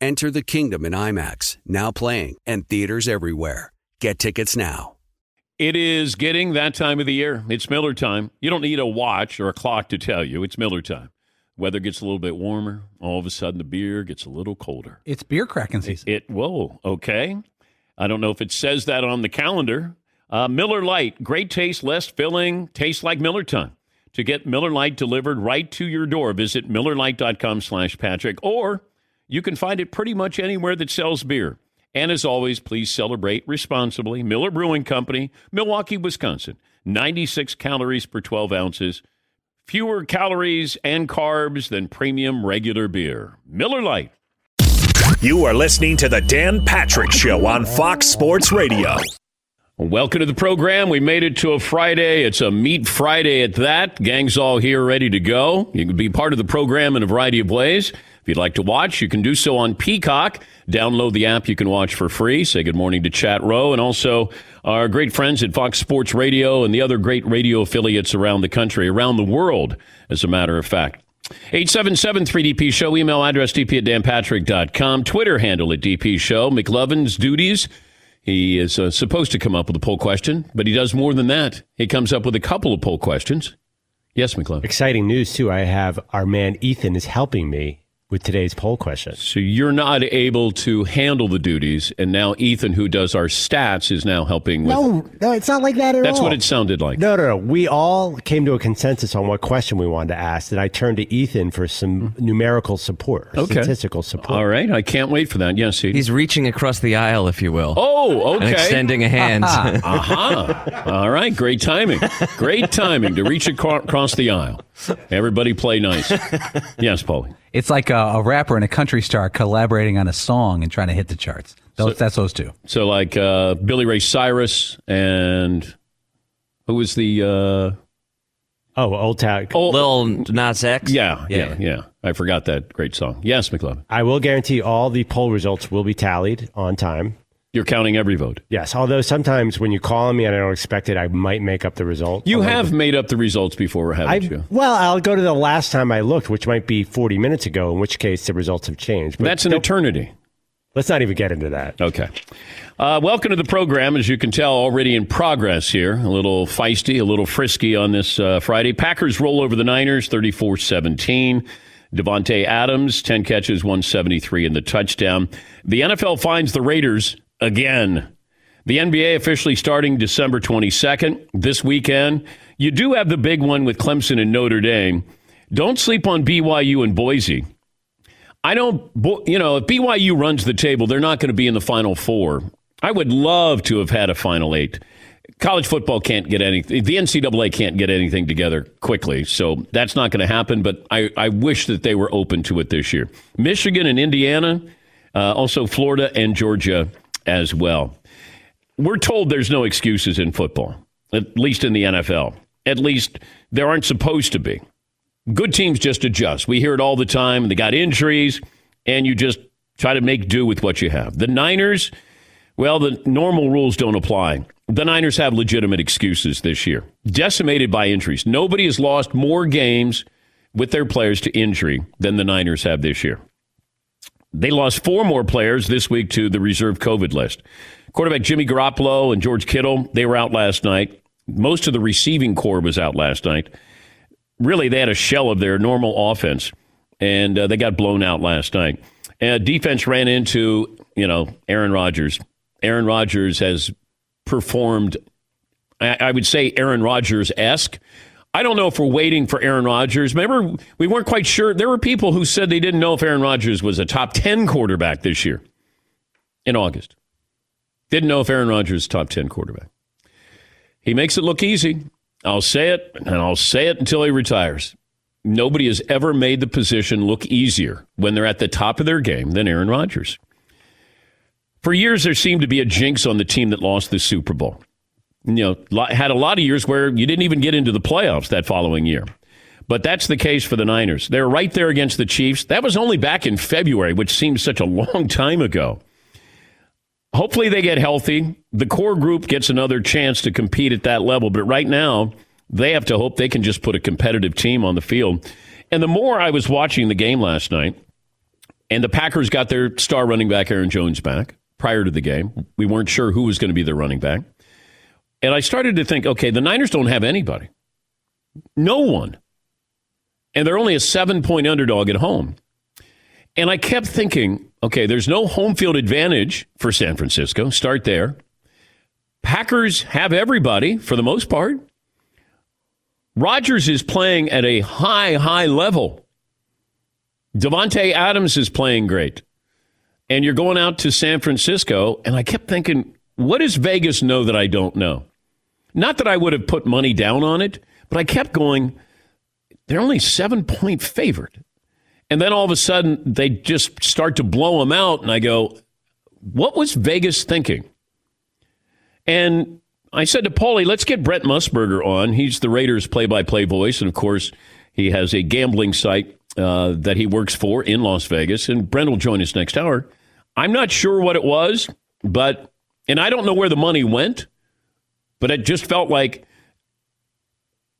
Enter the kingdom in IMAX, now playing, and theaters everywhere. Get tickets now. It is getting that time of the year. It's Miller time. You don't need a watch or a clock to tell you. It's Miller time. Weather gets a little bit warmer. All of a sudden, the beer gets a little colder. It's beer cracking season. It, it whoa, okay. I don't know if it says that on the calendar. Uh, Miller Lite, great taste, less filling, tastes like Miller time. To get Miller Lite delivered right to your door, visit MillerLite.com slash Patrick or you can find it pretty much anywhere that sells beer. And as always, please celebrate responsibly. Miller Brewing Company, Milwaukee, Wisconsin. 96 calories per 12 ounces. Fewer calories and carbs than premium regular beer. Miller Lite. You are listening to The Dan Patrick Show on Fox Sports Radio. Welcome to the program. We made it to a Friday. It's a Meat Friday at that. Gang's all here ready to go. You can be part of the program in a variety of ways. If you'd like to watch, you can do so on Peacock. Download the app. You can watch for free. Say good morning to Chat Row and also our great friends at Fox Sports Radio and the other great radio affiliates around the country, around the world, as a matter of fact. 877 3DP Show, email address dp at danpatrick.com, Twitter handle at DP Show. McLovin's duties. He is uh, supposed to come up with a poll question, but he does more than that. He comes up with a couple of poll questions. Yes, McLovin. Exciting news, too. I have our man Ethan is helping me with today's poll question. So you're not able to handle the duties, and now Ethan, who does our stats, is now helping. With, no, no, it's not like that at that's all. what it sounded like. No, no, no. We all came to a consensus on what question we wanted to ask, and I turned to Ethan for some numerical support, Okay. statistical support. All right, I can't wait for that. Yes, Edie. He's reaching across the aisle, if you will. Oh, okay. And extending a hand. uh-huh. All right, great timing. Great timing to reach across the aisle. Everybody play nice. Yes, Paulie. It's like a, a rapper and a country star collaborating on a song and trying to hit the charts. Those, that's those two. So, like uh, Billy Ray Cyrus and who was the uh, Oh, Old Town. Lil Nas X. yeah, yeah, yeah, I forgot that great song. Yes, McLovin. I will guarantee all the poll results will be tallied on time. You're counting every vote. Yes, although sometimes when you call me and I don't expect it, I might make up the result. You have made up the results before, haven't I, you? well, I'll go to the last time I looked, which might be 40 minutes ago, in which case the results have changed. But That's an eternity. Let's not even get into that. Okay. Uh, welcome to the program. As you can tell, already in progress here. A little feisty, a little frisky on this uh, Friday. Packers roll over the Niners 34 17. Davante Adams, 10 catches, 173 in the touchdown. The NFL finds the Raiders again. The NBA officially starting December 22nd, this weekend. You do have the big one with Clemson and Notre Dame. Don't sleep on BYU and Boise. I don't, you know, if BYU runs the table, they're not going to be in the Final Four. I would love to have had a Final Eight. College football can't get anything. The NCAA can't get anything together quickly, so that's not going to happen. But I, I wish that they were open to it this year. Michigan and Indiana, uh, also Florida and Georgia as well. We're told there's no excuses in football, at least in the NFL. At least there aren't supposed to be good teams just adjust. We hear it all the time. They got injuries, and you just try to make do with what you have. The Niners, well, the normal rules don't apply. The Niners have legitimate excuses this year, decimated by injuries. Nobody has lost more games with their players to injury than the Niners have this year. They lost four more players this week to the reserve COVID list. Quarterback Jimmy Garoppolo and George Kittle, they were out last night. Most of the receiving corps was out last night really they had a shell of their normal offense, and uh, they got blown out last night. And defense ran into you know Aaron Rodgers. Aaron Rodgers has performed, I, I would say Aaron Rodgers esque. I don't know if we're waiting for Aaron Rodgers. Remember, we weren't quite sure. There were people who said they didn't know if Aaron Rodgers was a top 10 quarterback this year in August. Didn't know if Aaron Rodgers top 10 quarterback. He makes it look easy. I'll say it, and I'll say it until he retires. Nobody has ever made the position look easier when they're at the top of their game than Aaron Rodgers. For years, there seemed to be a jinx on the team that lost the Super Bowl. You know, had a lot of years where you didn't even get into the playoffs that following year. But that's the case for the Niners. They're right there against the Chiefs. That was only back in February, which seems such a long time ago. Hopefully, they get healthy. The core group gets another chance to compete at that level. But right now, they have to hope they can just put a competitive team on the field. And the more I was watching the game last night, and the Packers got their star running back, Aaron Jones, back prior to the game. We weren't sure who was going to be their running back. And I started to think, okay, the Niners don't have anybody. No one. And they're only a seven point underdog at home. And I kept thinking, okay, there's no home field advantage for San Francisco. Start there. Packers have everybody for the most part. Rodgers is playing at a high, high level. Davante Adams is playing great. And you're going out to San Francisco, and I kept thinking, what does Vegas know that I don't know? Not that I would have put money down on it, but I kept going, they're only seven point favored. And then all of a sudden, they just start to blow them out. And I go, what was Vegas thinking? And I said to Paulie, let's get Brent Musburger on. He's the Raiders play by play voice. And of course, he has a gambling site uh, that he works for in Las Vegas. And Brent will join us next hour. I'm not sure what it was, but, and I don't know where the money went, but it just felt like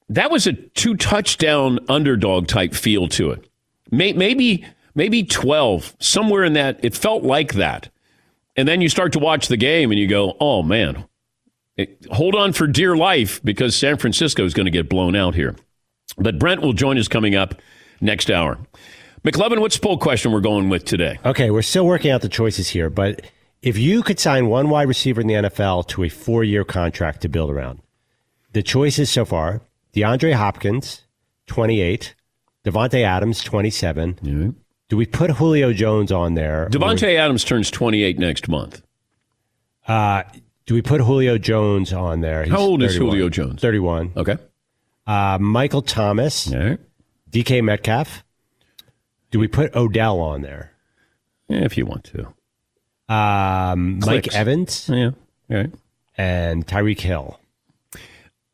that was a two touchdown underdog type feel to it. Maybe, maybe 12, somewhere in that. It felt like that. And then you start to watch the game and you go, oh man, hold on for dear life because San Francisco is going to get blown out here. But Brent will join us coming up next hour. McLovin, what's the poll question we're going with today? Okay, we're still working out the choices here, but if you could sign one wide receiver in the NFL to a four year contract to build around, the choices so far DeAndre Hopkins, 28, Davante Adams, 27. Yeah. Do we put Julio Jones on there? Davante Adams turns 28 next month. Uh, do we put Julio Jones on there? He's How old 31. is Julio Jones? 31. Okay. Uh, Michael Thomas, DK Metcalf. Do we put Odell on there? Yeah, if you want to. Um, Mike Evans. Yeah. Right. And Tyreek Hill.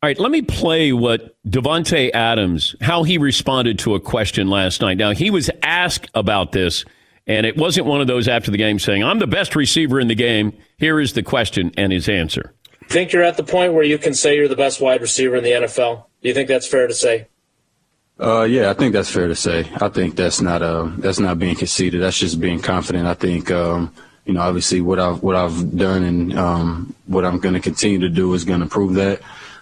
All right, let me play what Davante Adams, how he responded to a question last night. Now, he was asked about this, and it wasn't one of those after the game saying, I'm the best receiver in the game. Here is the question and his answer. Think you're at the point where you can say you're the best wide receiver in the NFL? Do you think that's fair to say? Uh, yeah, I think that's fair to say. I think that's not uh, that's not being conceited. That's just being confident. I think um, you know, obviously what I've what I've done and um, what I'm going to continue to do is going to prove that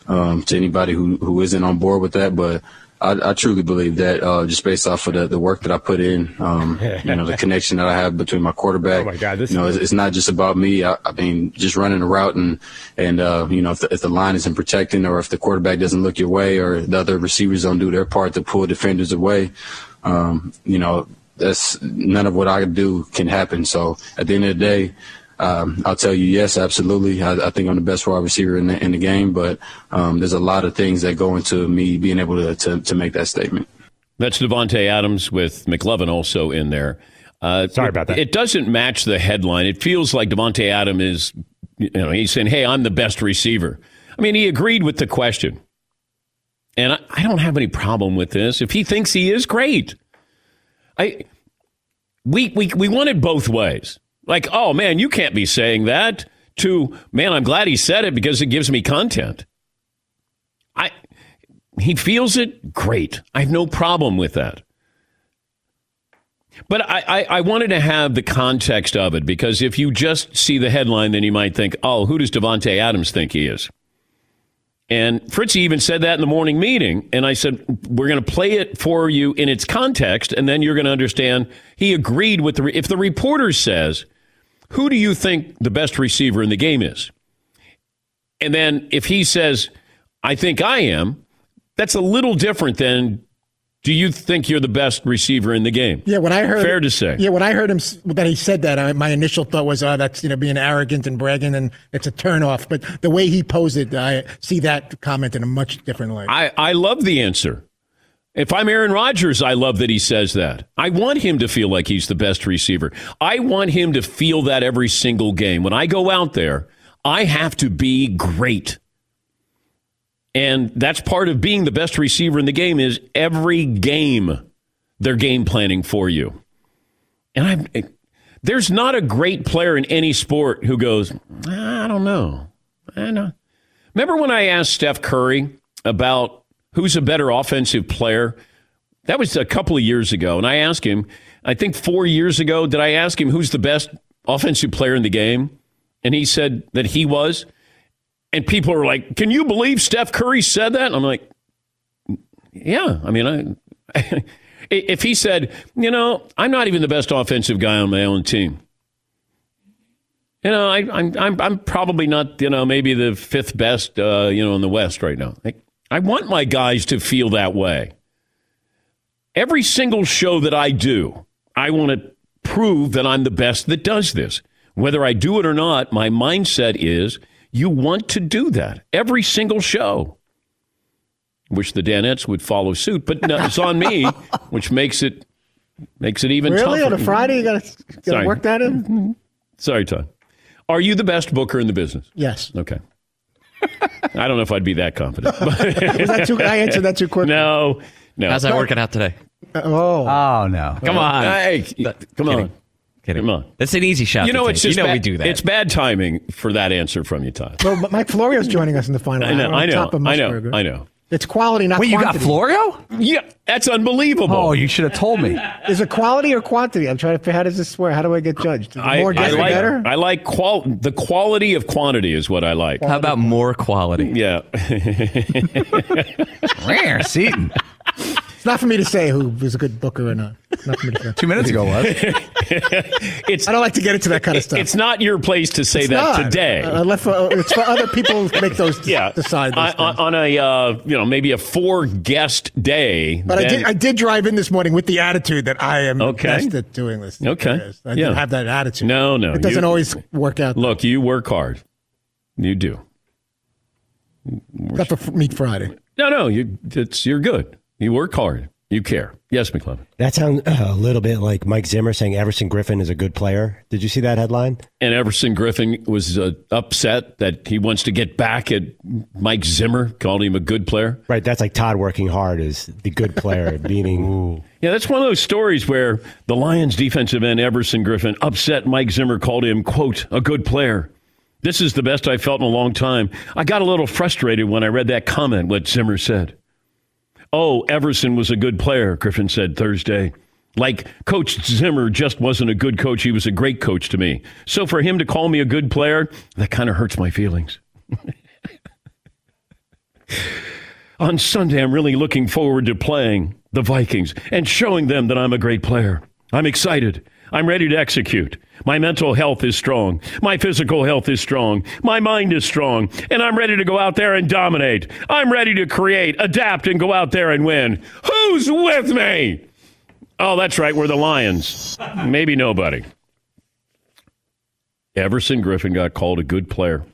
um, to anybody who who isn't on board with that. But I, I truly believe that uh, just based off of the, the work that I put in, um, you know, the connection that I have between my quarterback. Oh my God, this you know, is- it's, it's not just about me. I, I mean, just running a route and and uh, you know, if the, if the line isn't protecting or if the quarterback doesn't look your way or the other receivers don't do their part to pull defenders away, um, you know, that's none of what I do can happen. So at the end of the day. Um, I'll tell you, yes, absolutely. I, I, think I'm the best wide receiver in the, in the game, but um, there's a lot of things that go into me being able to, to, to make that statement. That's Davante Adams with McLovin also in there. Uh, Sorry about that. It doesn't match the headline. It feels like Davante Adams is, you know, he's saying, "Hey, I'm the best receiver." I mean, he agreed with the question, and I, I don't have any problem with this. If he thinks he is, great. I we we we want it both ways. Like, oh man, you can't be saying that. To man, I'm glad he said it because it gives me content. I he feels it great. I have no problem with that. But I, I, I, wanted to have the context of it because if you just see the headline, then you might think, oh, who does Davante Adams think he is? And Fritzy even said that in the morning meeting. And I said, we're going to play it for you in its context, and then you're going to understand. He agreed with the. If the reporter says, who do you think the best receiver in the game is? And then if he says, I think I am, that's a little different than do you think you're the best receiver in the game? Yeah, when I heard fair to say. Yeah, when I heard him that he said that, I, my initial thought was, "Oh, that's you know being arrogant and bragging, and it's a turnoff." But the way he posed it, I see that comment in a much different light. I, I love the answer. If I'm Aaron Rodgers, I love that he says that. I want him to feel like he's the best receiver. I want him to feel that every single game. When I go out there, I have to be great. And that's part of being the best receiver in the game is every game they're game planning for you. And I there's not a great player in any sport who goes, ah, I don't know. I know. Remember when I asked Steph Curry about who's a better offensive player? That was a couple of years ago. And I asked him, I think four years ago, did I ask him who's the best offensive player in the game? And he said that he was. And people are like, can you believe Steph Curry said that? I'm like, yeah. I mean, I, if he said, you know, I'm not even the best offensive guy on my own team. You know, I, I'm, I'm, I'm probably not, you know, maybe the fifth best, uh, you know, in the West right now. I want my guys to feel that way. Every single show that I do, I want to prove that I'm the best that does this. Whether I do it or not, my mindset is you want to do that every single show. Wish the Danettes would follow suit, but no, it's on me, which makes it makes it even really tougher. on a Friday, you got to Sorry. work that in. Mm-hmm. Sorry, Todd. Are you the best booker in the business? Yes. Okay. I don't know if I'd be that confident. Was that too? I answered that too quick. No, no. How's that working out today? Uh, oh, Oh no! Come on. Hey, come on. Kidding. Come on. That's an easy shot. You know, to it's take. just you know bad, we do that. It's bad timing for that answer from you, Todd. well, Mike Florio's joining us in the final. I know, I know, top of I know, I know. It's quality, not Wait, you got. Florio? Yeah, that's unbelievable. Oh, you should have told me. Is it quality or quantity? I'm trying to. figure How does this swear? How do I get judged? The I, more I guests, the like, better. I like qual- the quality of quantity is what I like. How about more quality? Yeah. Rare Seaton. It's not for me to say who was a good booker or not. Not for me to say. Two minutes ago was. it's I don't like to get into that kind of stuff. it's not your place to say It's that not. today. I left for, it's for other people to make those yeah, decide. Those on, on a uh, you know maybe a four guest day. But I did, I did drive in this morning with the attitude that I am Okay. the best at doing this. Okay. There is. I Yeah. do have that attitude. No, no, It doesn't you- always work out. look. You work hard. You do. Except for Meat Friday. No, no. You it's you're good. You work hard. You care. Yes, McLovin. That sounds uh, a little bit like Mike Zimmer saying Everson Griffen is a good player. Did you see that headline? And Everson Griffen was uh, upset that he wants to get back at Mike Zimmer, called him a good player. Right. That's like Todd working hard is the good player, meaning. Yeah, that's one of those stories where the Lions defensive end Everson Griffen upset Mike Zimmer, called him, quote, a good player. This is the best I felt in a long time. I got a little frustrated when I read that comment, what Zimmer said. Oh, Everson was a good player, Griffen said Thursday. Like, Coach Zimmer just wasn't a good coach. He was a great coach to me. So for him to call me a good player, that kind of hurts my feelings. On Sunday, I'm really looking forward to playing the Vikings and showing them that I'm a great player. I'm excited. I'm ready to execute. My mental health is strong. My physical health is strong. My mind is strong. And I'm ready to go out there and dominate. I'm ready to create, adapt, and go out there and win. Who's with me? Oh, that's right. We're the Lions. Maybe nobody. Everson Griffen got called a good player.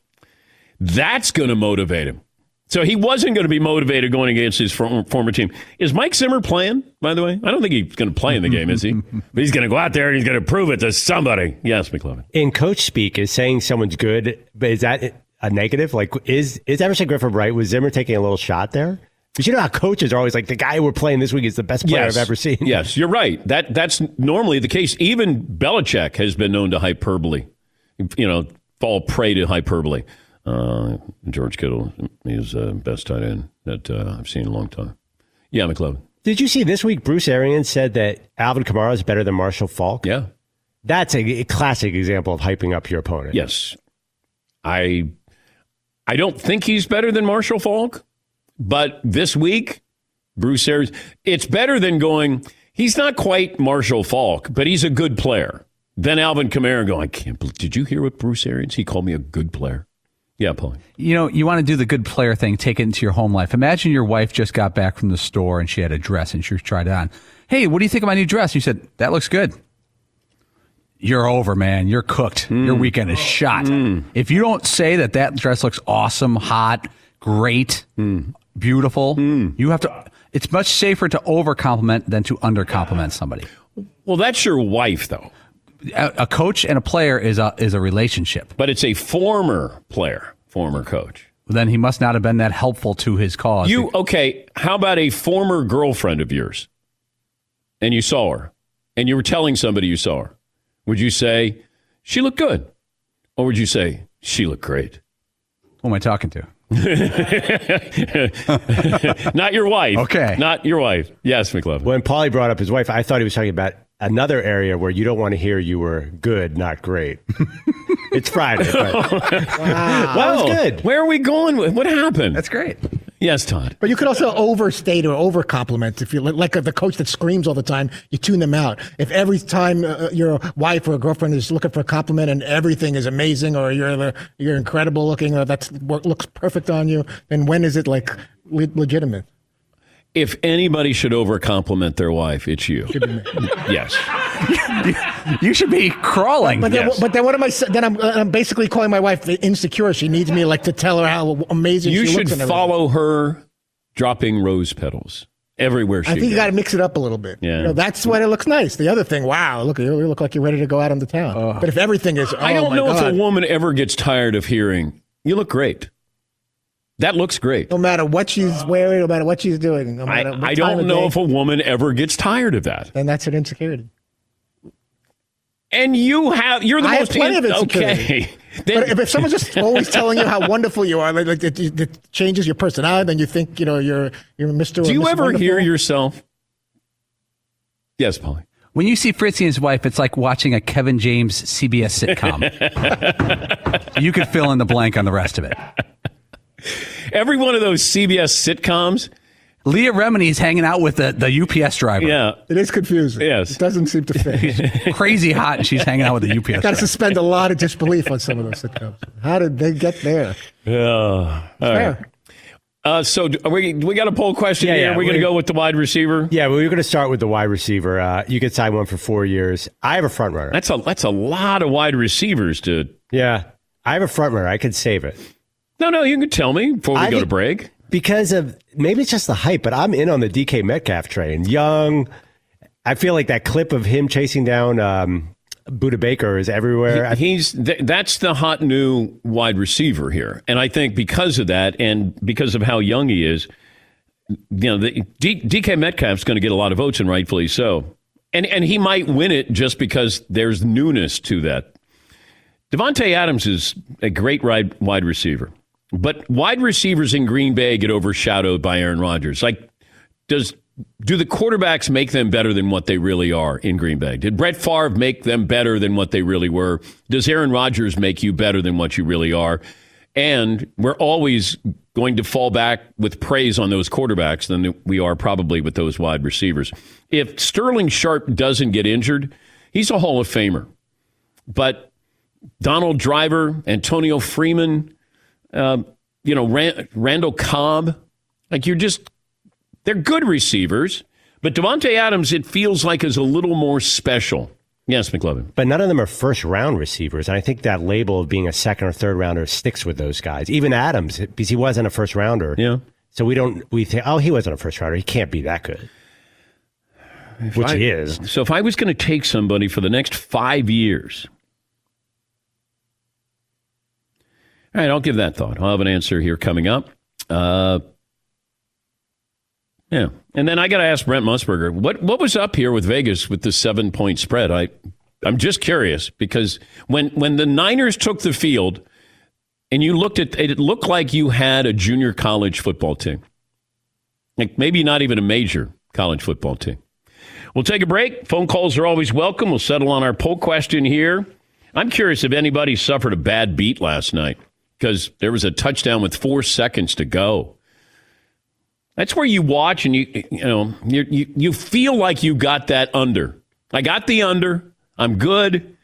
That's going to motivate him. So he wasn't going to be motivated going against his former, former team. Is Mike Zimmer playing, by the way? I don't think he's going to play in the game, is he? but he's going to go out there and he's going to prove it to somebody. Yes, McLovin. In coach speak, is saying someone's good, but is that a negative? Like, is is Everson Griffen right? Was Zimmer taking a little shot there? Because you know how coaches are always like, the guy we're playing this week is the best player yes. I've ever seen. Yes, you're right. That That's normally the case. Even Belichick has been known to hyperbole, you know, fall prey to hyperbole. Uh, George Kittle is uh, best tight end that uh, I've seen in a long time. Yeah, McLovin. Did you see this week? Bruce Arians said that Alvin Kamara is better than Marshall Faulk. Yeah. That's a, a classic example of hyping up your opponent. Yes. I I don't think he's better than Marshall Faulk, but this week, Bruce Arians, it's better than going, he's not quite Marshall Faulk, but he's a good player. Then Alvin Kamara going, I can't believe, did you hear what Bruce Arians? He called me a good player. Yeah, Paul. You know, you want to do the good player thing, take it into your home life. Imagine your wife just got back from the store and she had a dress and she tried it on. Hey, what do you think of my new dress? You said, that looks good. You're over, man. You're cooked. Mm. Your weekend is shot. Mm. If you don't say that that dress looks awesome, hot, great, mm. beautiful, you have to. It's much safer to over compliment than to under compliment somebody. Well, that's your wife, though. A, a coach and a player is a is a relationship. But it's a former player, former coach. Then he must not have been that helpful to his cause. You okay? How about a former girlfriend of yours, and you saw her, and you were telling somebody you saw her? Would you say she looked good, or would you say she looked great? Who am I talking to? Not your wife. Okay. Not your wife. Yes, McLovin. When Paulie brought up his wife, I thought he was talking about another area where you don't want to hear you were good, not great. it's Friday. But, wow, that was good. Where are we going? with- What happened? That's great. yes, Todd. But you could also overstate or over compliment if you like the coach that screams all the time. You tune them out. If every time uh, your wife or a girlfriend is looking for a compliment and everything is amazing, or you're you're incredible looking, or that's what looks perfect on you, then when is it like le- legitimate? If anybody should over compliment their wife, it's you. yes. You should be crawling. But then, Yes. but then what am I? sa- Then I'm, uh, I'm basically calling my wife insecure. She needs me like to tell her how amazing You she should looks. follow her dropping rose petals everywhere she I think you got to mix it up a little bit. Yeah. You know, that's when it looks nice. The other thing, wow, look, you look like you're ready to go out into town. Oh. But if everything is, I oh don't my know God, if a woman ever gets tired of hearing, you look great. That looks great. no matter what she's wearing, no matter what she's doing, no I, matter what I don't of know day, if a woman ever gets tired of that. And that's an insecurity. And you have, you're the I have most plenty of insecurity. Okay. Then- But if, if someone's just always telling you how wonderful you are, like, like it, it changes your personality, then you think you know you're you're Mr. do or you Miss ever Wonderful. hear yourself? Yes, Paulie. When you see Fritzy and his wife, it's like watching a Kevin James CBS sitcom. you could fill in the blank on the rest of it. Every one of those CBS sitcoms. Leah Remini's hanging out with the, the UPS driver. Yeah. It is confusing. Yes. it doesn't seem to fit. Crazy hot, and she's hanging out with the UPS Got to suspend a lot of disbelief on some of those sitcoms. How did they get there? Yeah. All right. Fair. Uh, so do- we we got a poll question Yeah, here. yeah, We're going to go with the wide receiver. Yeah, well, we're going to start with the wide receiver. Uh, you could sign one for four years. I have a front runner. That's a that's a lot of wide receivers to. Yeah, I have a front runner. I could save it No, no, you can tell me before we I go to break. because of maybe it's just the hype, but I'm in on the DK Metcalf train. Young. I feel like that clip of him chasing down um, Budda Baker is everywhere. I- He's th- that's the hot new wide receiver here, and I think because of that, and because of how young he is, you know, the, D, DK Metcalf's going to get a lot of votes, and rightfully so. And and he might win it just because there's newness to that. Davante Adams is a great wide receiver, but wide receivers in Green Bay get overshadowed by Aaron Rodgers. Like, does do the quarterbacks make them better than what they really are in Green Bay? Did Brett Favre make them better than what they really were? Does Aaron Rodgers make you better than what you really are? And we're always going to fall back with praise on those quarterbacks than we are probably with those wide receivers. If Sterling Sharpe doesn't get injured, he's a Hall of Famer. But Donald Driver, Antonio Freeman, uh, you know, Ran- Randall Cobb, like you're just, they're good receivers. But Davante Adams, it feels like is a little more special. Yes, McLovin. but none of them are first round receivers. And I think that label of being a second or third rounder sticks with those guys. Even Adams, because he wasn't a first rounder. Yeah. So we don't, we think, oh, he wasn't a first rounder. He can't be that good. Which I- he is. So if I was going to take somebody for the next five years, all right, I'll give that thought. I'll have an answer here coming up. Uh, yeah, and then I got to ask Brent Musburger what what was up here with Vegas with the seven point spread. I I'm just curious because when when the Niners took the field and you looked at it, it looked like you had a junior college football team, like maybe not even a major college football team. We'll take a break. Phone calls are always welcome. We'll settle on our poll question here. I'm curious if anybody suffered a bad beat last night. Because there was a touchdown with four seconds to go. That's where you watch and you you know you you, feel like you got that under. I got the under. I'm good.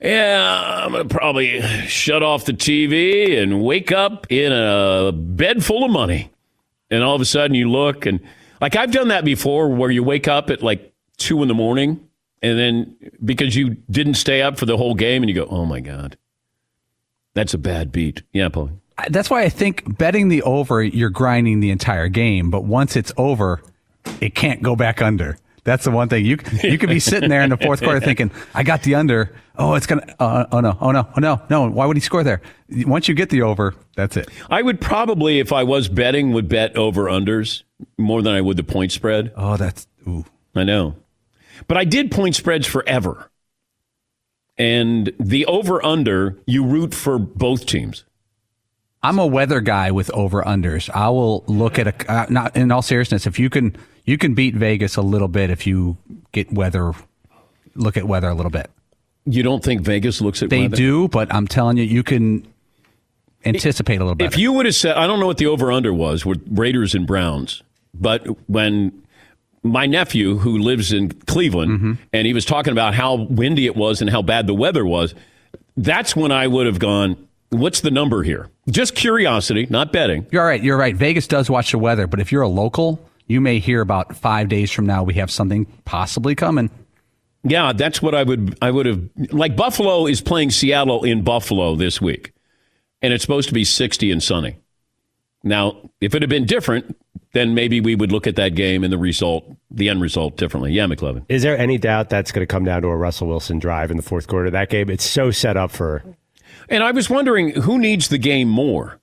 Yeah, I'm gonna probably shut off the TV and wake up in a bed full of money. And all of a sudden you look and like I've done that before where you wake up at like two in the morning and then because you didn't stay up for the whole game and you go, Oh my God. That's a bad beat. Yeah, Paul. That's why I think betting the over, you're grinding the entire game. But once it's over, it can't go back under. That's the one thing you you could be sitting there in the fourth quarter thinking, "I got the under. Oh, it's gonna. Uh, oh no. Oh no. Oh no. No. Why would he score there? Once you get the over, that's it. I would probably, if I was betting, would bet over unders more than I would the point spread. Oh, that's ooh. I know, but I did point spreads forever, and the over under you root for both teams. I'm a weather guy with over unders. I will look at a uh, not in all seriousness. If you can, you can beat Vegas a little bit if you get weather. Look at weather a little bit. You don't think Vegas looks at weather? They weather? do, but I'm telling you, you can anticipate a little bit. If you would have said, I don't know what the over under was with Raiders and Browns, but when my nephew who lives in Cleveland mm-hmm. and he was talking about how windy it was and how bad the weather was, that's when I would have gone, what's the number here? Just curiosity, not betting. You're right. You're right. Vegas does watch the weather, but if you're a local, you may hear about five days from now we have something possibly coming. Yeah, that's what I would I would have like Buffalo is playing Seattle in Buffalo this week. And it's supposed to be 60 and sunny. Now, if it had been different, then maybe we would look at that game and the result, the end result differently. Yeah, McLovin. Is there any doubt that's going to come down to a Russell Wilson drive in the fourth quarter of that game? It's so set up for. And I was wondering who needs the game more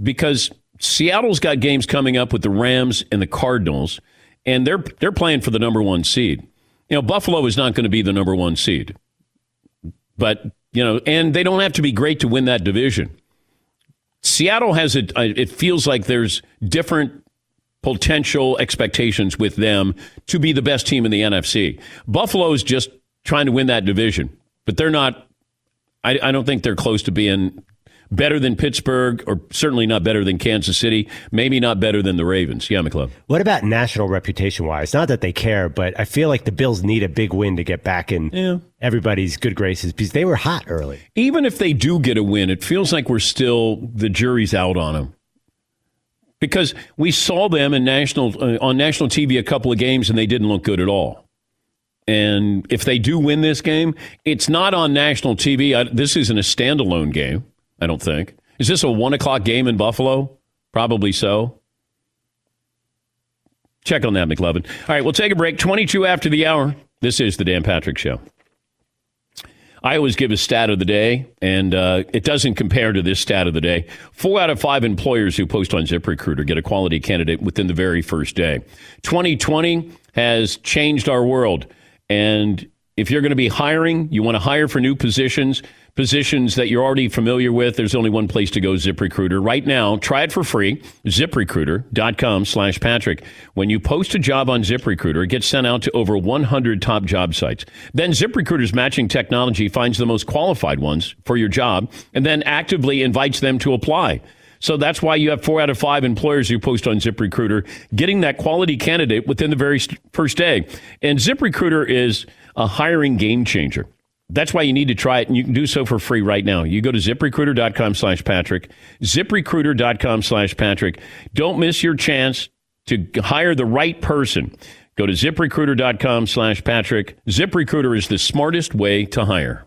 because Seattle's got games coming up with the Rams and the Cardinals, and they're they're playing for the number one seed. You know, Buffalo is not going to be the number one seed, but you know, and they don't have to be great to win that division. Seattle has it. It feels like there's different potential expectations with them to be the best team in the NFC. Buffalo is just trying to win that division, but they're not. I, I don't think they're close to being better than Pittsburgh, or certainly not better than Kansas City. Maybe not better than the Ravens. Yeah, McClung. What about national reputation wise? Not that they care, but I feel like the Bills need a big win to get back in Yeah. everybody's good graces because they were hot early. Even if they do get a win, it feels like we're still the jury's out on them. Because we saw them in national uh, on national TV a couple of games and they didn't look good at all. And if they do win this game, it's not on national TV. I, this isn't a standalone game. I don't think. Is this a one o'clock game in Buffalo? Probably so. Check on that, McLovin. All right, we'll take a break. 22 after the hour. This is the Dan Patrick Show. I always give a stat of the day, and uh, it doesn't compare to this stat of the day. Four out of five employers who post on ZipRecruiter get a quality candidate within the very first day. 2020 has changed our world, and if you're going to be hiring, you want to hire for new positions, positions that you're already familiar with, there's only one place to go, ZipRecruiter. Right now, try it for free, ziprecruiter.com slash Patrick. When you post a job on ZipRecruiter, it gets sent out to over 100 top job sites. Then ZipRecruiter's matching technology finds the most qualified ones for your job and then actively invites them to apply. So that's why you have four out of five employers who post on ZipRecruiter getting that quality candidate within the very first day. And ZipRecruiter is a hiring game changer. That's why you need to try it, and you can do so for free right now. You go to ziprecruiter.com slash Patrick, ziprecruiter.com slash Patrick. Don't miss your chance to hire the right person. Go to ziprecruiter.com slash Patrick. ZipRecruiter is the smartest way to hire.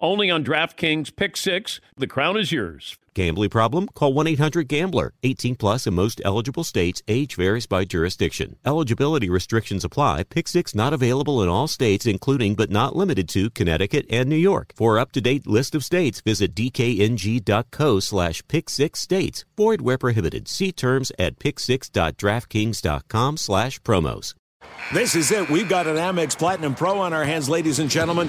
only on DraftKings Pick 6. The crown is yours. Gambling problem? Call 1 800 Gambler. 18 plus in most eligible states. Age varies by jurisdiction. Eligibility restrictions apply. Pick six not available in all states, including but not limited to Connecticut and New York. For up to date list of states, visit dkng.co slash pick six states. Void where prohibited. See terms at pick6.draftkings.com slash promos. This is it. We've got an Amex Platinum Pro on our hands, ladies and gentlemen.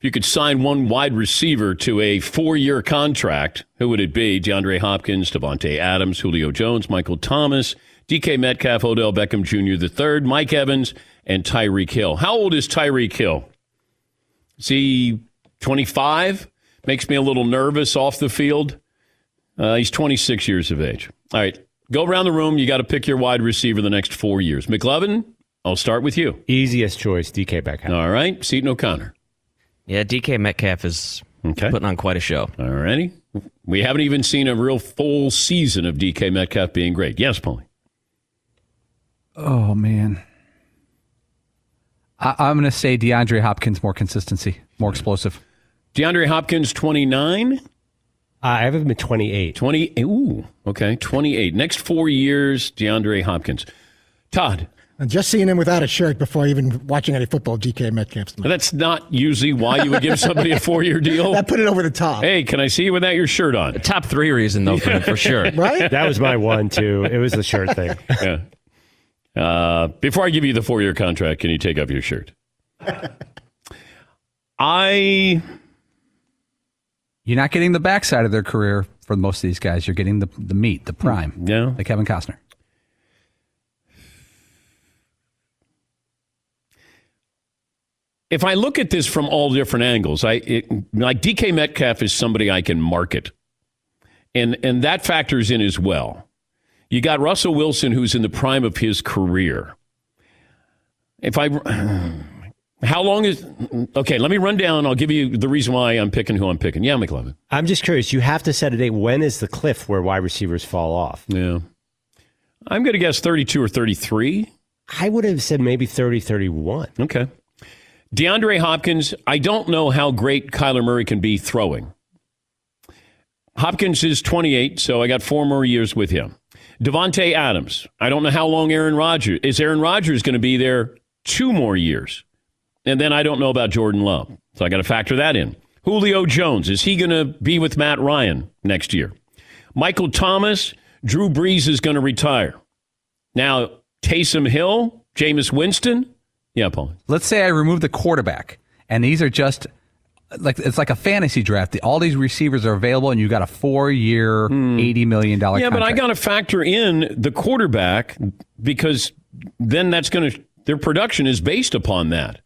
If you could sign one wide receiver to a four year contract, who would it be? DeAndre Hopkins, Davante Adams, Julio Jones, Michael Thomas, DK Metcalf, Odell Beckham Jr. III, Mike Evans, and Tyreek Hill. How old is Tyreek Hill? Is he 25? Makes me a little nervous off the field. Uh, he's 26 years of age. All right, go around the room. You got to pick your wide receiver the next four years. McLovin, I'll start with you. Easiest choice, DK Metcalf. All right, Seaton O'Connor. Yeah, DK Metcalf is Okay. putting on quite a show. All righty. We haven't even seen a real full season of DK Metcalf being great. Yes, Paulie. Oh man. I, I'm going to say DeAndre Hopkins more consistency, more explosive. DeAndre Hopkins, 29. I have him at 28. 28. Ooh, okay. 28. Next four years, DeAndre Hopkins. Todd. And just seeing him without a shirt before even watching any football, DK Metcalf's the. That's not usually why you would give somebody a four year deal. That put it over the top. Hey, can I see you without your shirt on? Top three reason though for, for sure. Right? That was my one, too. It was the shirt thing. Yeah. Uh, before I give you the four year contract, can you take off your shirt? I You're not getting the backside of their career for most of these guys. You're getting the the meat, the prime. Yeah. Like Kevin Costner. If I look at this from all different angles, I it, like DK Metcalf is somebody I can market, and and that factors in as well. You got Russell Wilson, who's in the prime of his career. If I How long is okay? Let me run down. I'll give you the reason why I'm picking who I'm picking. Yeah, McLovin. I'm just curious. You have to set a date. When is the cliff where wide receivers fall off? Yeah. I'm going to guess 32 or 33. I would have said maybe 30, 31. Okay. DeAndre Hopkins, I don't know how great Kyler Murray can be throwing. Hopkins is 28, so I got four more years with him. Davante Adams, I don't know how long Aaron Rodgers is. Aaron Rodgers going to be there two more years, and then I don't know about Jordan Love, so I got to factor that in. Julio Jones, is he going to be with Matt Ryan next year? Michael Thomas, Drew Brees is going to retire. Now Taysom Hill, Jameis Winston, yeah, Paul. Let's say I remove the quarterback, and these are just like it's like a fantasy draft. All these receivers are available, and you got a four-year, eighty million dollar. Hmm. Yeah, contract. but I got to factor in the quarterback because then that's going to their production is based upon that.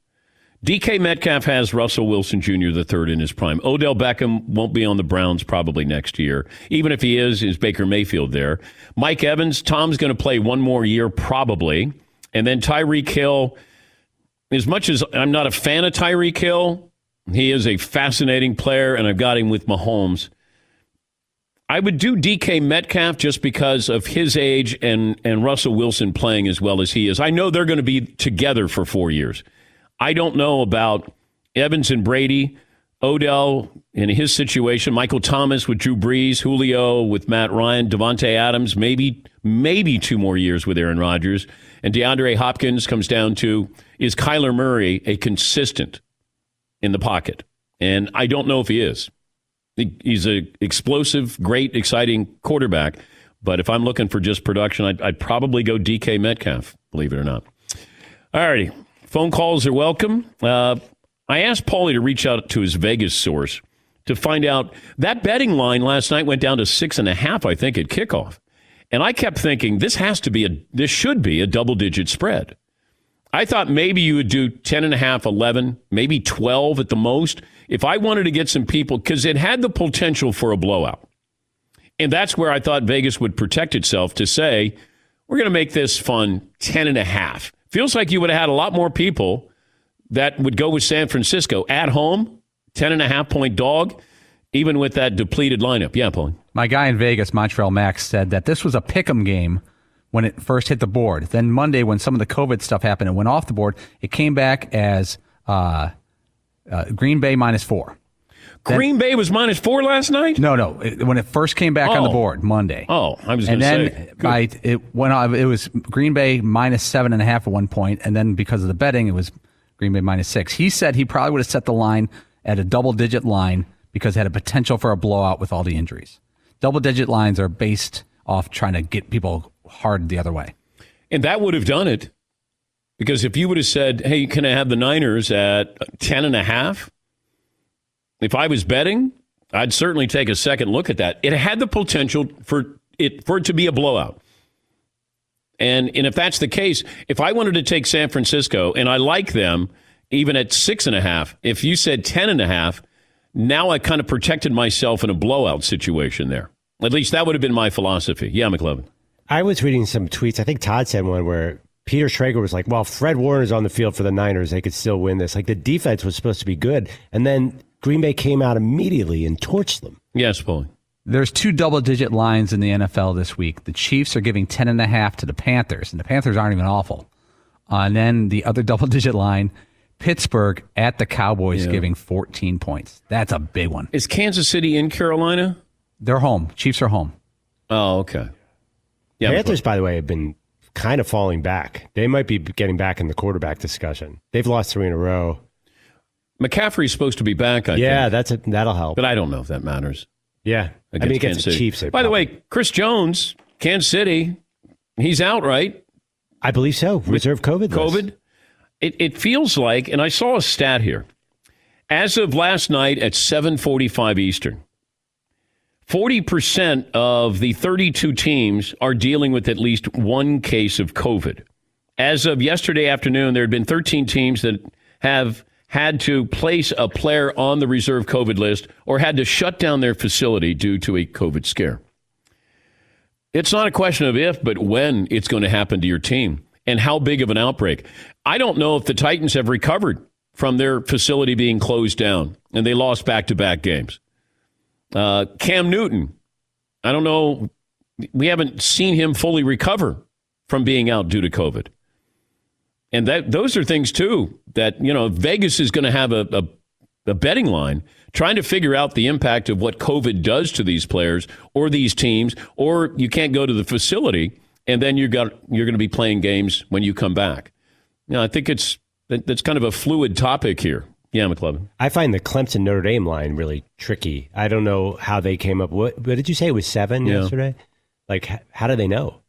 DK Metcalf has Russell Wilson Jr. the third in his prime. Odell Beckham won't be on the Browns probably next year. Even if he is, is Baker Mayfield there? Mike Evans, Tom's going to play one more year probably, and then Tyreek Hill. As much as I'm not a fan of Tyreek Hill, he is a fascinating player, and I've got him with Mahomes. I would do DK Metcalf just because of his age and, and Russell Wilson playing as well as he is. I know they're going to be together for four years. I don't know about Evans and Brady, Odell in his situation, Michael Thomas with Drew Brees, Julio with Matt Ryan, Davante Adams, maybe maybe two more years with Aaron Rodgers, and DeAndre Hopkins comes down to is Kyler Murray a consistent in the pocket? And I don't know if he is. He's a explosive, great, exciting quarterback. But if I'm looking for just production, I'd, I'd probably go DK Metcalf, believe it or not. All righty. Phone calls are welcome. Uh, I asked Paulie to reach out to his Vegas source to find out that betting line last night went down to six and a half, I think, at kickoff. And I kept thinking this has to be a this should be a double digit spread. I thought maybe you would do 10 and a half, 11, maybe 12 at the most. If I wanted to get some people, because it had the potential for a blowout. And that's where I thought Vegas would protect itself to say, we're going to make this fun 10 and a half. Feels like you would have had a lot more people that would go with San Francisco at home, 10 and a half point dog, even with that depleted lineup. Yeah, Paul. My guy in Vegas, Montreal Max, said that this was a pick'em game when it first hit the board. Then Monday, when some of the COVID stuff happened, it went off the board. It came back as uh, uh, Green Bay minus four. Green Bay was minus four last night. No, no. It, when it first came back on the Oh. board Monday. Oh, I was and going to then say. by it went on. It was Green Bay minus seven and a half at one point, and then because of the betting, it was Green Bay minus six. He said he probably would have set the line at a double digit line because it had a potential for a blowout with all the injuries. Double digit lines are based off trying to get people hard the other way. And that would have done it. Because if you would have said, hey, can I have the Niners at 10 and a half? If I was betting, I'd certainly take a second look at that. It had the potential for it for it to be a blowout. And and if that's the case, if I wanted to take San Francisco and I like them even at six and a half, if you said ten and a half, now I kind of protected myself in a blowout situation there. At least that would have been my philosophy. Yeah, McLovin. I was reading some tweets. I think Todd said one where Peter Schrager was like, "Well, Fred Warner's on the field for the Niners, they could still win this." Like the defense was supposed to be good, and then Green Bay came out immediately and torched them. Yes, Paulie. There's two double digit lines in the NFL this week. The Chiefs are giving 10 and a half to the Panthers, and the Panthers aren't even awful. Uh, and then the other double digit line, Pittsburgh at the Cowboys Yeah. giving 14 points. That's a big one. Is Kansas City in Carolina? They're home. Chiefs are home. Oh, okay. Yeah, Panthers, by the way, have been kind of falling back. They might be getting back in the quarterback discussion. They've lost three in a row. McCaffrey's supposed to be back. I yeah, think. that's a, that'll help. but I don't know if that matters. Yeah, I Against mean, against Kansas the Chiefs. By the way, Chris Jones, Kansas City, he's out, right? I believe so. Reserve COVID. list. COVID. It, it feels like, and I saw a stat here. As of last night at 7:45 Eastern, 40% of the 32 teams are dealing with at least one case of COVID. As of yesterday afternoon, there had been 13 teams that have had to place a player on the reserve COVID list or had to shut down their facility due to a COVID scare. It's not a question of if, but when it's going to happen to your team and how big of an outbreak. I don't know if the Titans have recovered from their facility being closed down, and they lost back to back games. Uh, Cam Newton, I don't know. We haven't seen him fully recover from being out due to COVID. And that those are things too that, you know, Vegas is going to have a, a, a betting line trying to figure out the impact of what COVID does to these players or these teams, or you can't go to the facility and then you got you're going to be playing games when you come back. You know, I think it's that's kind of a fluid topic here. Yeah, McLovin. I find the Clemson Notre Dame line really tricky. I don't know how they came up. What, what did you say? It was seven Yeah. yesterday. Like, how do they know?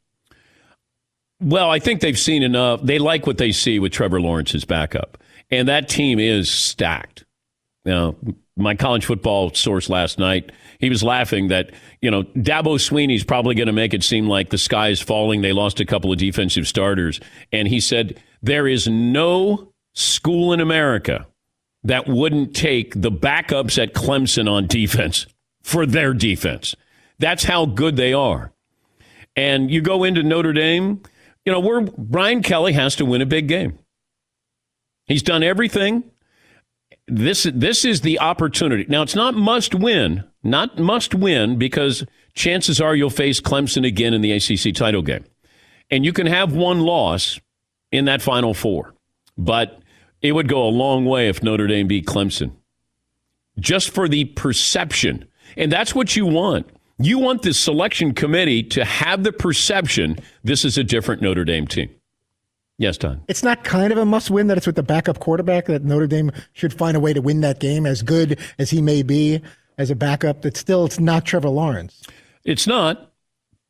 Well, I think they've seen enough. They like what they see with Trevor Lawrence's backup. And that team is stacked. Now, my college football source last night, he was laughing that, you know, Dabo Swinney's probably going to make it seem like the sky is falling. They lost a couple of defensive starters. And he said, there is no school in America that wouldn't take the backups at Clemson on defense for their defense. That's how good they are. And you go into Notre Dame, you know, we're Brian Kelly has to win a big game. He's done everything. This this is the opportunity. Now it's not must win, not must win because chances are you'll face Clemson again in the ACC title game. And you can have one loss in that final four. But it would go a long way if Notre Dame beat Clemson. Just for the perception. And that's what you want. You want the selection committee to have the perception this is a different Notre Dame team. Yes, Don. It's not kind of a must win that it's with the backup quarterback that Notre Dame should find a way to win that game as good as he may be as a backup. That still it's not Trevor Lawrence. It's not,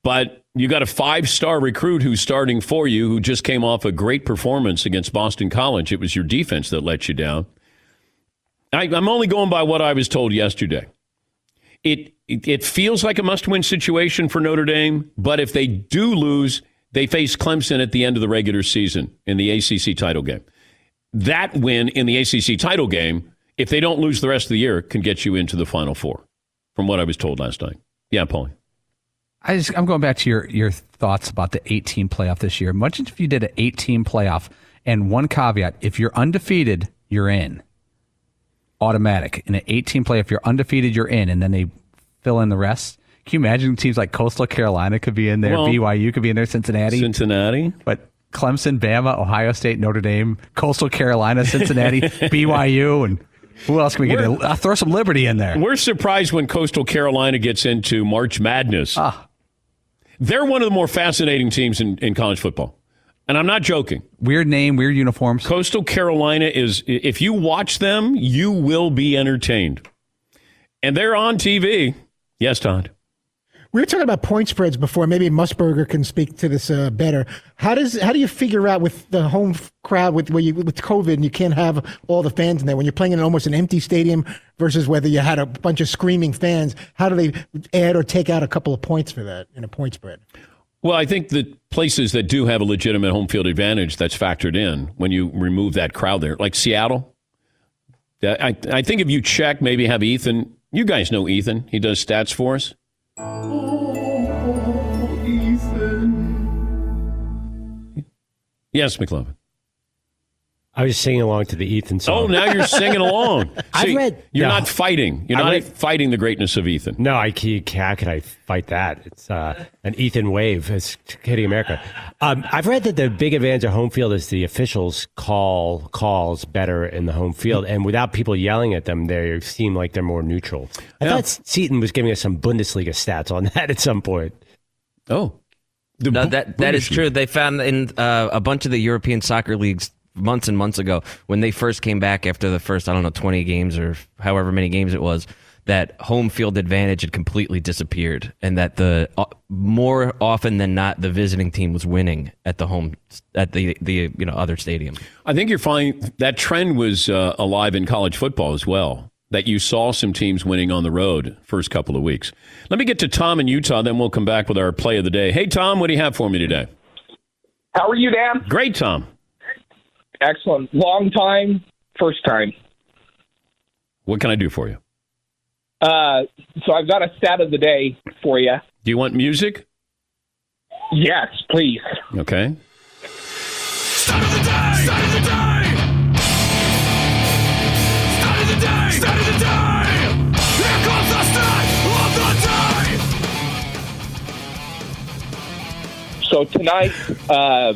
but you got a five star recruit who's starting for you who just came off a great performance against Boston College. It was your defense that let you down. I, I'm only going by what I was told yesterday. It, it, it feels like a must win situation for Notre Dame, but if they do lose, they face Clemson at the end of the regular season in the ACC title game. That win in the ACC title game, if they don't lose the rest of the year, can get you into the Final Four, from what I was told last night. Yeah, Paulie. I just, I'm going back to your, your thoughts about the 18 playoff this year. Imagine if you did an 18 playoff and one caveat: if you're undefeated, you're in. Automatic in an 18 play. If you're undefeated, you're in, and then they fill in the rest. Can you imagine teams like Coastal Carolina could be in there, Well, BYU could be in there, Cincinnati, Cincinnati, but Clemson, Bama, Ohio State, Notre Dame, Coastal Carolina, Cincinnati, BYU, and who else can we get? We're- in? Uh, throw some Liberty in there. We're surprised when Coastal Carolina gets into March Madness. Ah. They're one of the more fascinating teams in, in college football. And I'm not joking. Weird name, weird uniforms. Coastal Carolina is, if you watch them, you will be entertained. And they're on TV. Yes, Todd. We were talking about point spreads before. Maybe Musburger can speak to this uh, better. How does how do you figure out with the home crowd with where you, with COVID and you can't have all the fans in there when you're playing in almost an empty stadium versus whether you had a bunch of screaming fans? How do they add or take out a couple of points for that in a point spread? Well, I think that places that do have a legitimate home field advantage that's factored in when you remove that crowd there, like Seattle. I, I think if you check, maybe have Ethan. You guys know Ethan. He does stats for us. Oh, yes, McLovin. I was singing along to the Ethan song. Oh, now you're singing along. I've read- You're No. not fighting. You're I not read- fighting the greatness of Ethan. No, I can't. How could I fight that? It's uh, an Ethan wave. It's hitting America. Um, I've read that the big advantage of home field is the officials call calls better in the home field, and without people yelling at them, they seem like they're more neutral. I thought Seton was giving us some Bundesliga stats on that at some point. Oh, no, that that is true. They found in uh, a bunch of the European soccer leagues months and months ago when they first came back after the first I don't know twenty games or however many games it was that home field advantage had completely disappeared and that the uh, more often than not the visiting team was winning at the home at the the you know other stadium. I think you're finding that trend was uh, alive in college football as well. That you saw some teams winning on the road first couple of weeks. Let me get to Tom in Utah, then we'll come back with our play of the day. Hey, Tom, what do you have for me today? How are you, Dan? Great, Tom. Excellent. Long time, first time. What can I do for you? Uh, so I've got a stat of the day for you. Do you want music? Yes, please. Okay. Stat of the day! Stat of the day! Stat of the day! Stat of the day! Here comes the stat of the day! So tonight, uh,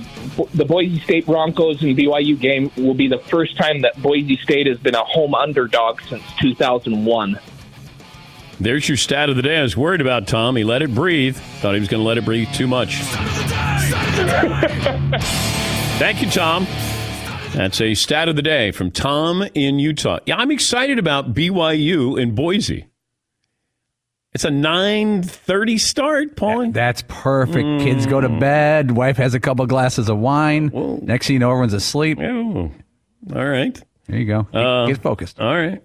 the Boise State Broncos and BYU game will be the first time that Boise State has been a home underdog since 2001. There's your stat of the day. I was worried about Tom. He let it breathe. Thought he was going to let it breathe too much. Thank you, Tom. That's a stat of the day from Tom in Utah. Yeah, I'm excited about BYU in Boise. It's a 9:30 start, Paulie. That's perfect. Kids go to bed. Wife has a couple glasses of wine. Next thing you know, everyone's asleep. Oh, all right. There you go. Uh, Get focused. All right.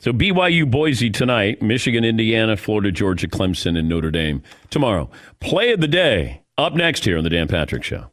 So BYU Boise tonight, Michigan, Indiana, Florida, Georgia, Clemson, and Notre Dame tomorrow. Play of the day up next here on the Dan Patrick Show.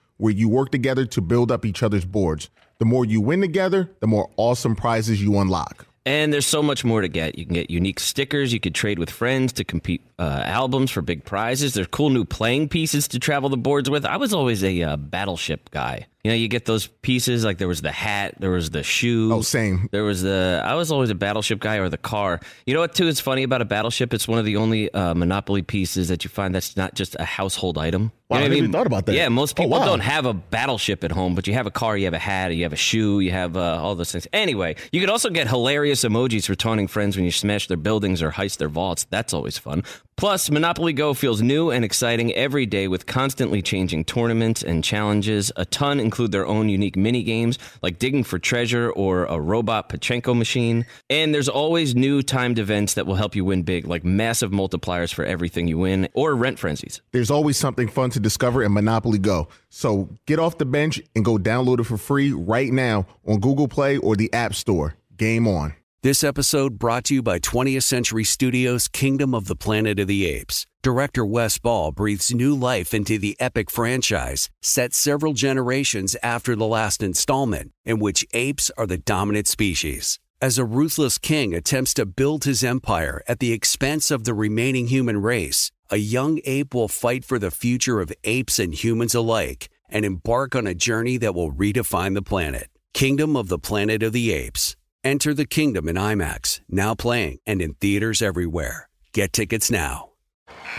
where you work together to build up each other's boards. The more you win together, the more awesome prizes you unlock. And there's so much more to get. You can get unique stickers. You could trade with friends to compete uh, albums for big prizes. There's cool new playing pieces to travel the boards with. I was always a uh, battleship guy. You know, you get those pieces like there was the hat, there was the shoe. Oh, same. There was the. I was always a battleship guy or the car. You know what? Too is funny about a battleship. It's one of the only uh, Monopoly pieces that you find that's not just a household item. Wow, You know I even thought about that. Yeah, most Oh, people wow. don't have a battleship at home, but you have a car, you have a hat, you have a shoe, you have uh, all those things. Anyway, you could also get hilarious emojis for taunting friends when you smash their buildings or heist their vaults. That's always fun. Plus, Monopoly Go feels new and exciting every day with constantly changing tournaments and challenges. A ton include their own unique mini games like digging for treasure or a robot Pachinko machine. And there's always new timed events that will help you win big, like massive multipliers for everything you win or rent frenzies. There's always something fun to discover in Monopoly Go. So get off the bench and go download it for free right now on Google Play or the App Store. Game on. This episode brought to you by 20th Century Studios' Kingdom of the Planet of the Apes. Director Wes Ball breathes new life into the epic franchise, set several generations after the last installment, in which apes are the dominant species. As a ruthless king attempts to build his empire at the expense of the remaining human race, a young ape will fight for the future of apes and humans alike and embark on a journey that will redefine the planet. Kingdom of the Planet of the Apes. Enter the kingdom in IMAX, now playing and in theaters everywhere. Get tickets now.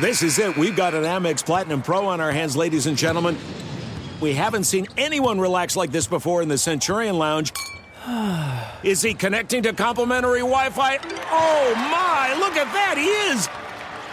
This is it. We've got an Amex Platinum Pro on our hands, ladies and gentlemen. We haven't seen anyone relax like this before in the Centurion Lounge. Is he connecting to complimentary Wi Fi? Oh my, look at that, he is!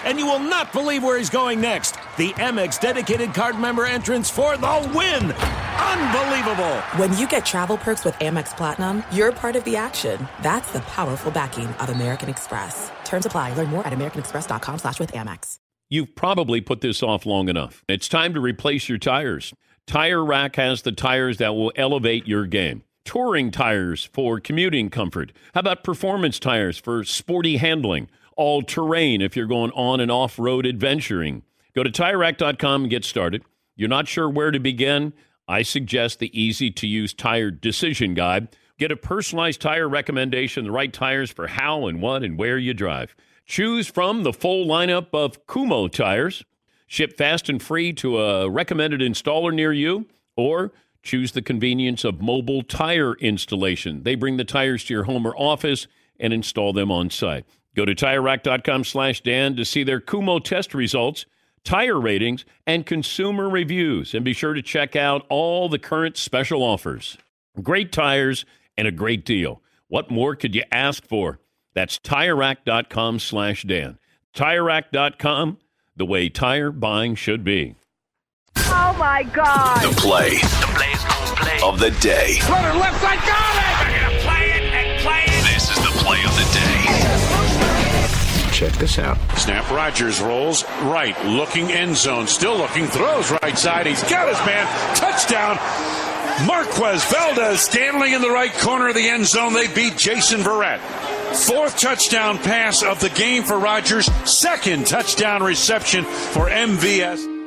And you will not believe where he's going next. The Amex dedicated card member entrance for the win! Unbelievable! When you get travel perks with Amex Platinum, you're part of the action. That's the powerful backing of American Express. Terms apply. Learn more at americanexpress.com slash with Amex. You've probably put this off long enough. It's time to replace your tires. Tire Rack has the tires that will elevate your game. Touring tires for commuting comfort. How about performance tires for sporty handling? All terrain if you're going on and off road adventuring. Go to tirerack.com and get started. You're not sure where to begin? I suggest the easy to use tire decision guide. Get a personalized tire recommendation, the right tires for how and what and where you drive. Choose from the full lineup of Kumho tires. Ship fast and free to a recommended installer near you, or choose the convenience of mobile tire installation. They bring the tires to your home or office and install them on site. Go to TireRack.com slash Dan to see their Kumho test results, tire ratings, and consumer reviews. And be sure to check out all the current special offers. Great tires and a great deal. What more could you ask for? That's TireRack.com slash Dan. TireRack.com, the way tire buying should be. Oh my God. The play. The play's gonna play. Of the day. Runner left side, got it! We're gonna play it and play it. This is the play of the day. Check this out. Snap Rodgers rolls right, looking end zone, still looking, throws right side. He's got his man. Touchdown. Marquez Valdez standing in the right corner of the end zone. They beat Jason Verrett. Fourth touchdown pass of the game for Rodgers. Second touchdown reception for MVS.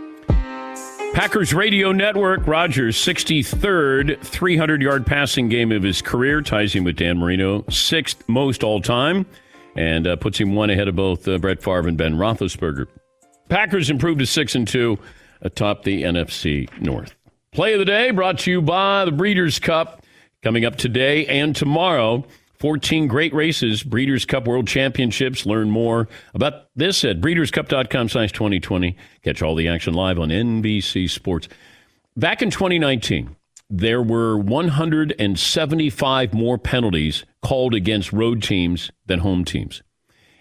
Packers Radio Network, Rodgers' 63rd 300 yard passing game of his career ties him with Dan Marino, sixth most all time, and uh, puts him one ahead of both uh, Brett Favre and Ben Roethlisberger. Packers improved to 6 and 2 atop the NFC North. Play of the day brought to you by the Breeders' Cup coming up today and tomorrow. 14 great races, Breeders' Cup World Championships. Learn more about this at breederscup.com slash 2020. Catch all the action live on NBC Sports. Back in 2019, there were 175 more penalties called against road teams than home teams.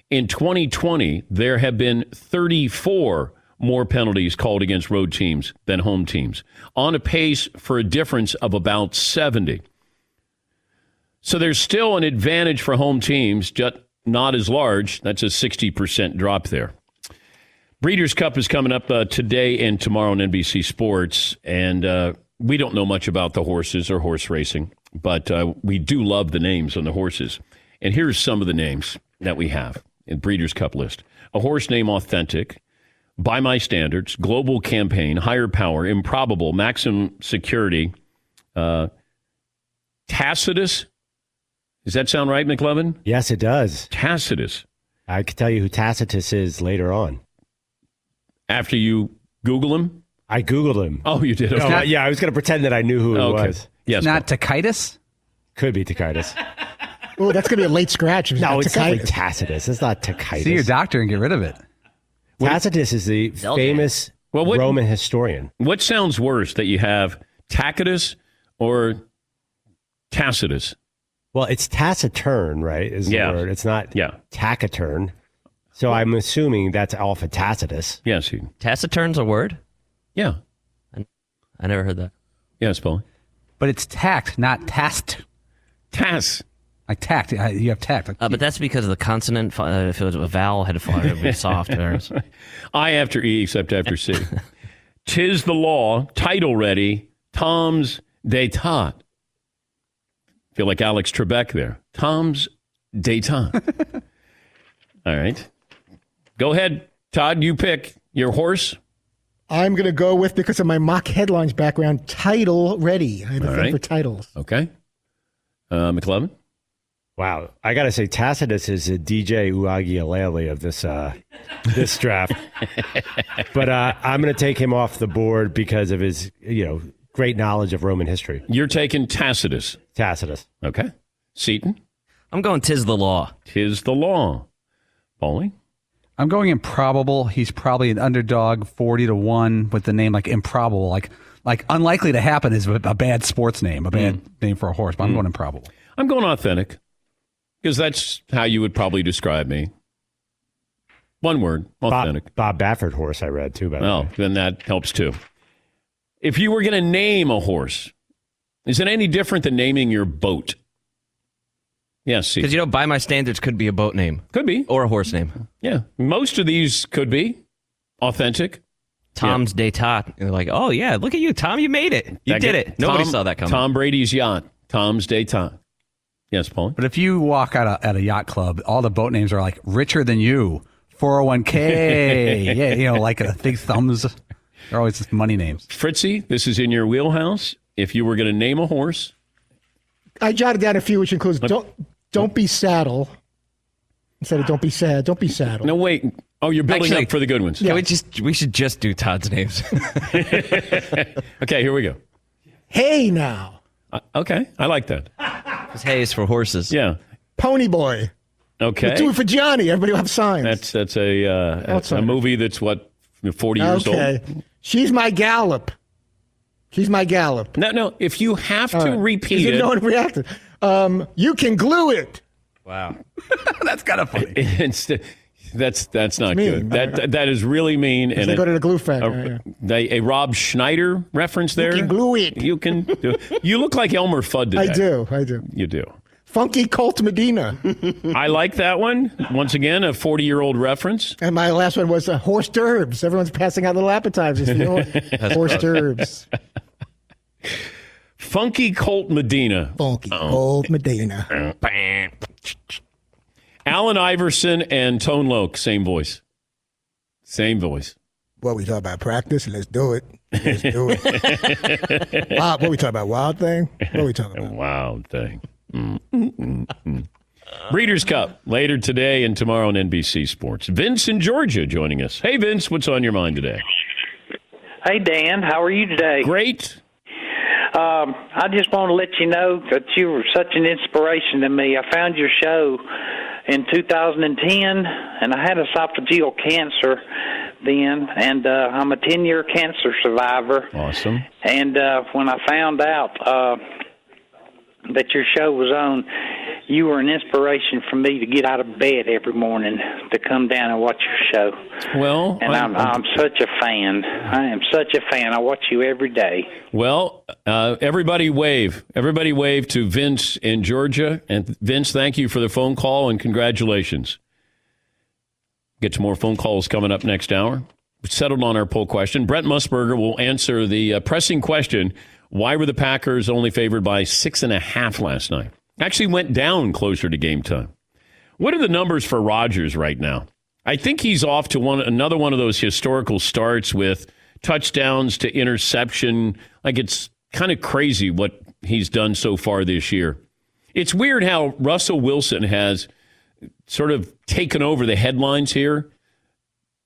In 2020, there have been 34 more penalties called against road teams than home teams, on a pace for a difference of about 70. So there's still an advantage for home teams, just not as large. That's a 60% drop there. Breeders' Cup is coming up uh, today and tomorrow on NBC Sports, and uh, we don't know much about the horses or horse racing, but uh, we do love the names on the horses. And here's some of the names that we have in Breeders' Cup list: a horse name authentic, by my standards, global campaign, higher power, improbable, maximum security, uh, Tacitus. Does that sound right, McLovin? Yes, it does. Tacitus. I could tell you who Tacitus is later on. After you Google him? I Googled him. Oh, you did? No, Okay. yeah, I was going to pretend that I knew who it Okay. was. Yes. Not Tacitus? Could be Tacitus. Oh, that's gonna be a late scratch. if no, not it's definitely Tacitus. Tacitus. It's not Tacitus. See your doctor and get rid of it. Tacitus is the famous Well, what- Roman historian. What sounds worse, that you have Tacitus or Tacitus? Well, it's taciturn, right? Is Yeah. the word. It's not Yeah. taciturn. So I'm assuming that's alpha Tacitus. Yes. Taciturn's a word? Yeah. I never heard that. Yes, Paul. But it's tact, not tast. Tas. I tact. I- You have tact. Like, Uh, but that's because of the consonant. Uh, if it was a vowel had fire, it would be soft. I after E except after C. Tiz the Law, title ready, Tom's d'état. Feel like Alex Trebek there. Tom's d'état. All right. Go ahead, Todd. You pick your horse. I'm gonna go with because of my mock headlines background. Title ready. I have a All thing right. for titles. Okay. Uh, McLovin. Wow, I got to say Tacitus is a DJ Uiagalelei of this uh, this draft. but uh, I'm going to take him off the board because of his, you know, great knowledge of Roman history. You're taking Tacitus. Tacitus. Okay. Seton. I'm going Tiz the Law. Tiz the Law. Paulie. I'm going improbable. He's probably an underdog, forty to one, with the name like improbable, like like unlikely to happen is a a bad sports name, a bad mm. name for a horse. But I'm mm. going improbable. I'm going authentic because that's how you would probably describe me. One word, authentic. Bob, Bob Baffert horse I read too. By the Well, way, then that helps too. If you were going to name a horse, is it any different than naming your boat? Yes, see. Because you know, by my standards, could be a boat name, could be, or a horse name. Yeah, most of these could be authentic. Tom's d'état. And they're like, oh yeah, look at you, Tom. You made it. You That did guy- it. Nobody Tom- saw that coming. Tom Brady's yacht, Tom's Daytime. Yes, Paul. But if you walk out a, at a yacht club, all the boat names are like richer than you, 401k, yeah, you know, like a big thumbs. They're always money names. Fritzy, this is in your wheelhouse. If you were going to name a horse, I jotted down a few, which includes don't don't be saddle. Instead of don't be sad, don't be saddle. no wait. Oh, you're building Actually, up for the good ones. Can we just we should just do Todd's names. Okay, here we go. Hey now, Uh, okay, I like that. Because hay is for horses. Yeah. Pony Boy. Okay. Do it for Johnny. Everybody will have signs. That's that's a uh, a, a movie that's what forty years okay. old. She's my gallop. She's my gallop. No, no. If you have to All right. repeat Because it, No one reacted. Um, you can glue it. Wow. That's kind of funny. it's, that's that's not mean. good. That that is really mean. And They a- go to the glue factory. a, yeah. they- a Rob Schneider reference there. You can glue it. You can. Do, you look like Elmer Fudd today. I do. I do. You do. Funky Colt Medina. I like that one. Once again, a forty-year-old reference. and my last one was uh, horse derbs. Everyone's passing out little appetizers. You know? horse derbs. Funky Colt Medina. Funky Oh. Colt Medina. Allen Iverson and Tone Loc, same voice. Same voice. What we talk about practice? Let's do it. Let's do it. wild, what we talk about? Wild thing? What we talking about? Wild thing. Mm, mm, mm, mm. Breeders' Cup later today and tomorrow on NBC Sports. Vince in Georgia joining us. Hey, Vince, what's on your mind today? Hey, Dan, how are you today? Great. Um, I just want to let you know that you were such an inspiration to me. I found your show in 2010, and I had esophageal cancer then, and uh, I'm a 10 year cancer survivor. Awesome. And uh, when I found out uh, that your show was on, you were an inspiration for me to get out of bed every morning to come down and watch your show. Well, and I'm, I'm, I'm such a fan. I am such a fan. I watch you every day. Well, uh, everybody wave. Everybody wave to Vince in Georgia. And Vince, thank you for the phone call and congratulations. Get some more phone calls coming up next hour. We settled on our poll question. Brent Musburger will answer the uh, pressing question why were the Packers only favored by six and a half last night? Actually went down closer to game time. What are the numbers for Rodgers right now? I think he's off to one another one of those historical starts with touchdowns to interception. Like it's kind of crazy what he's done so far this year. It's weird how Russell Wilson has sort of taken over the headlines here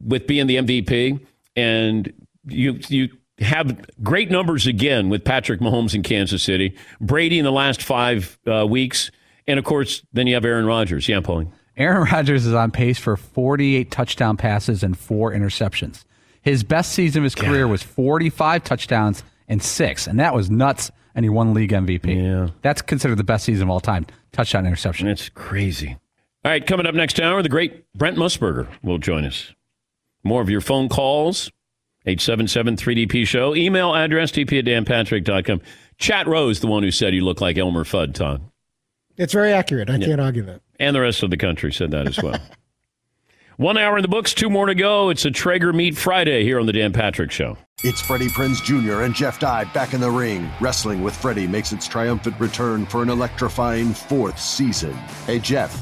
with being the MVP, and you you have great numbers again with Patrick Mahomes in Kansas City, Brady in the last five uh, weeks, and of course, then you have Aaron Rodgers. Yeah, Paulie. Aaron Rodgers is on pace for 48 touchdown passes and four interceptions. His best season of his career was 45 touchdowns and six, and that was nuts. And he won league MVP. Yeah, that's considered the best season of all time. Touchdown interception. It's crazy. All right, coming up next hour, the great Brent Musburger will join us. More of your phone calls, 877-3DP Show. Email address, dp at danpatrick.com. Chat Rose, the one who said you look like Elmer Fudd, Tom. It's very accurate. I Yeah. can't argue that. And the rest of the country said that as well. one hour in the books, two more to go. It's a Traeger Meet Friday here on the Dan Patrick Show. It's Freddie Prinze Jr. and Jeff Dye back in the ring. Wrestling with Freddie makes its triumphant return for an electrifying fourth season. Hey, Jeff,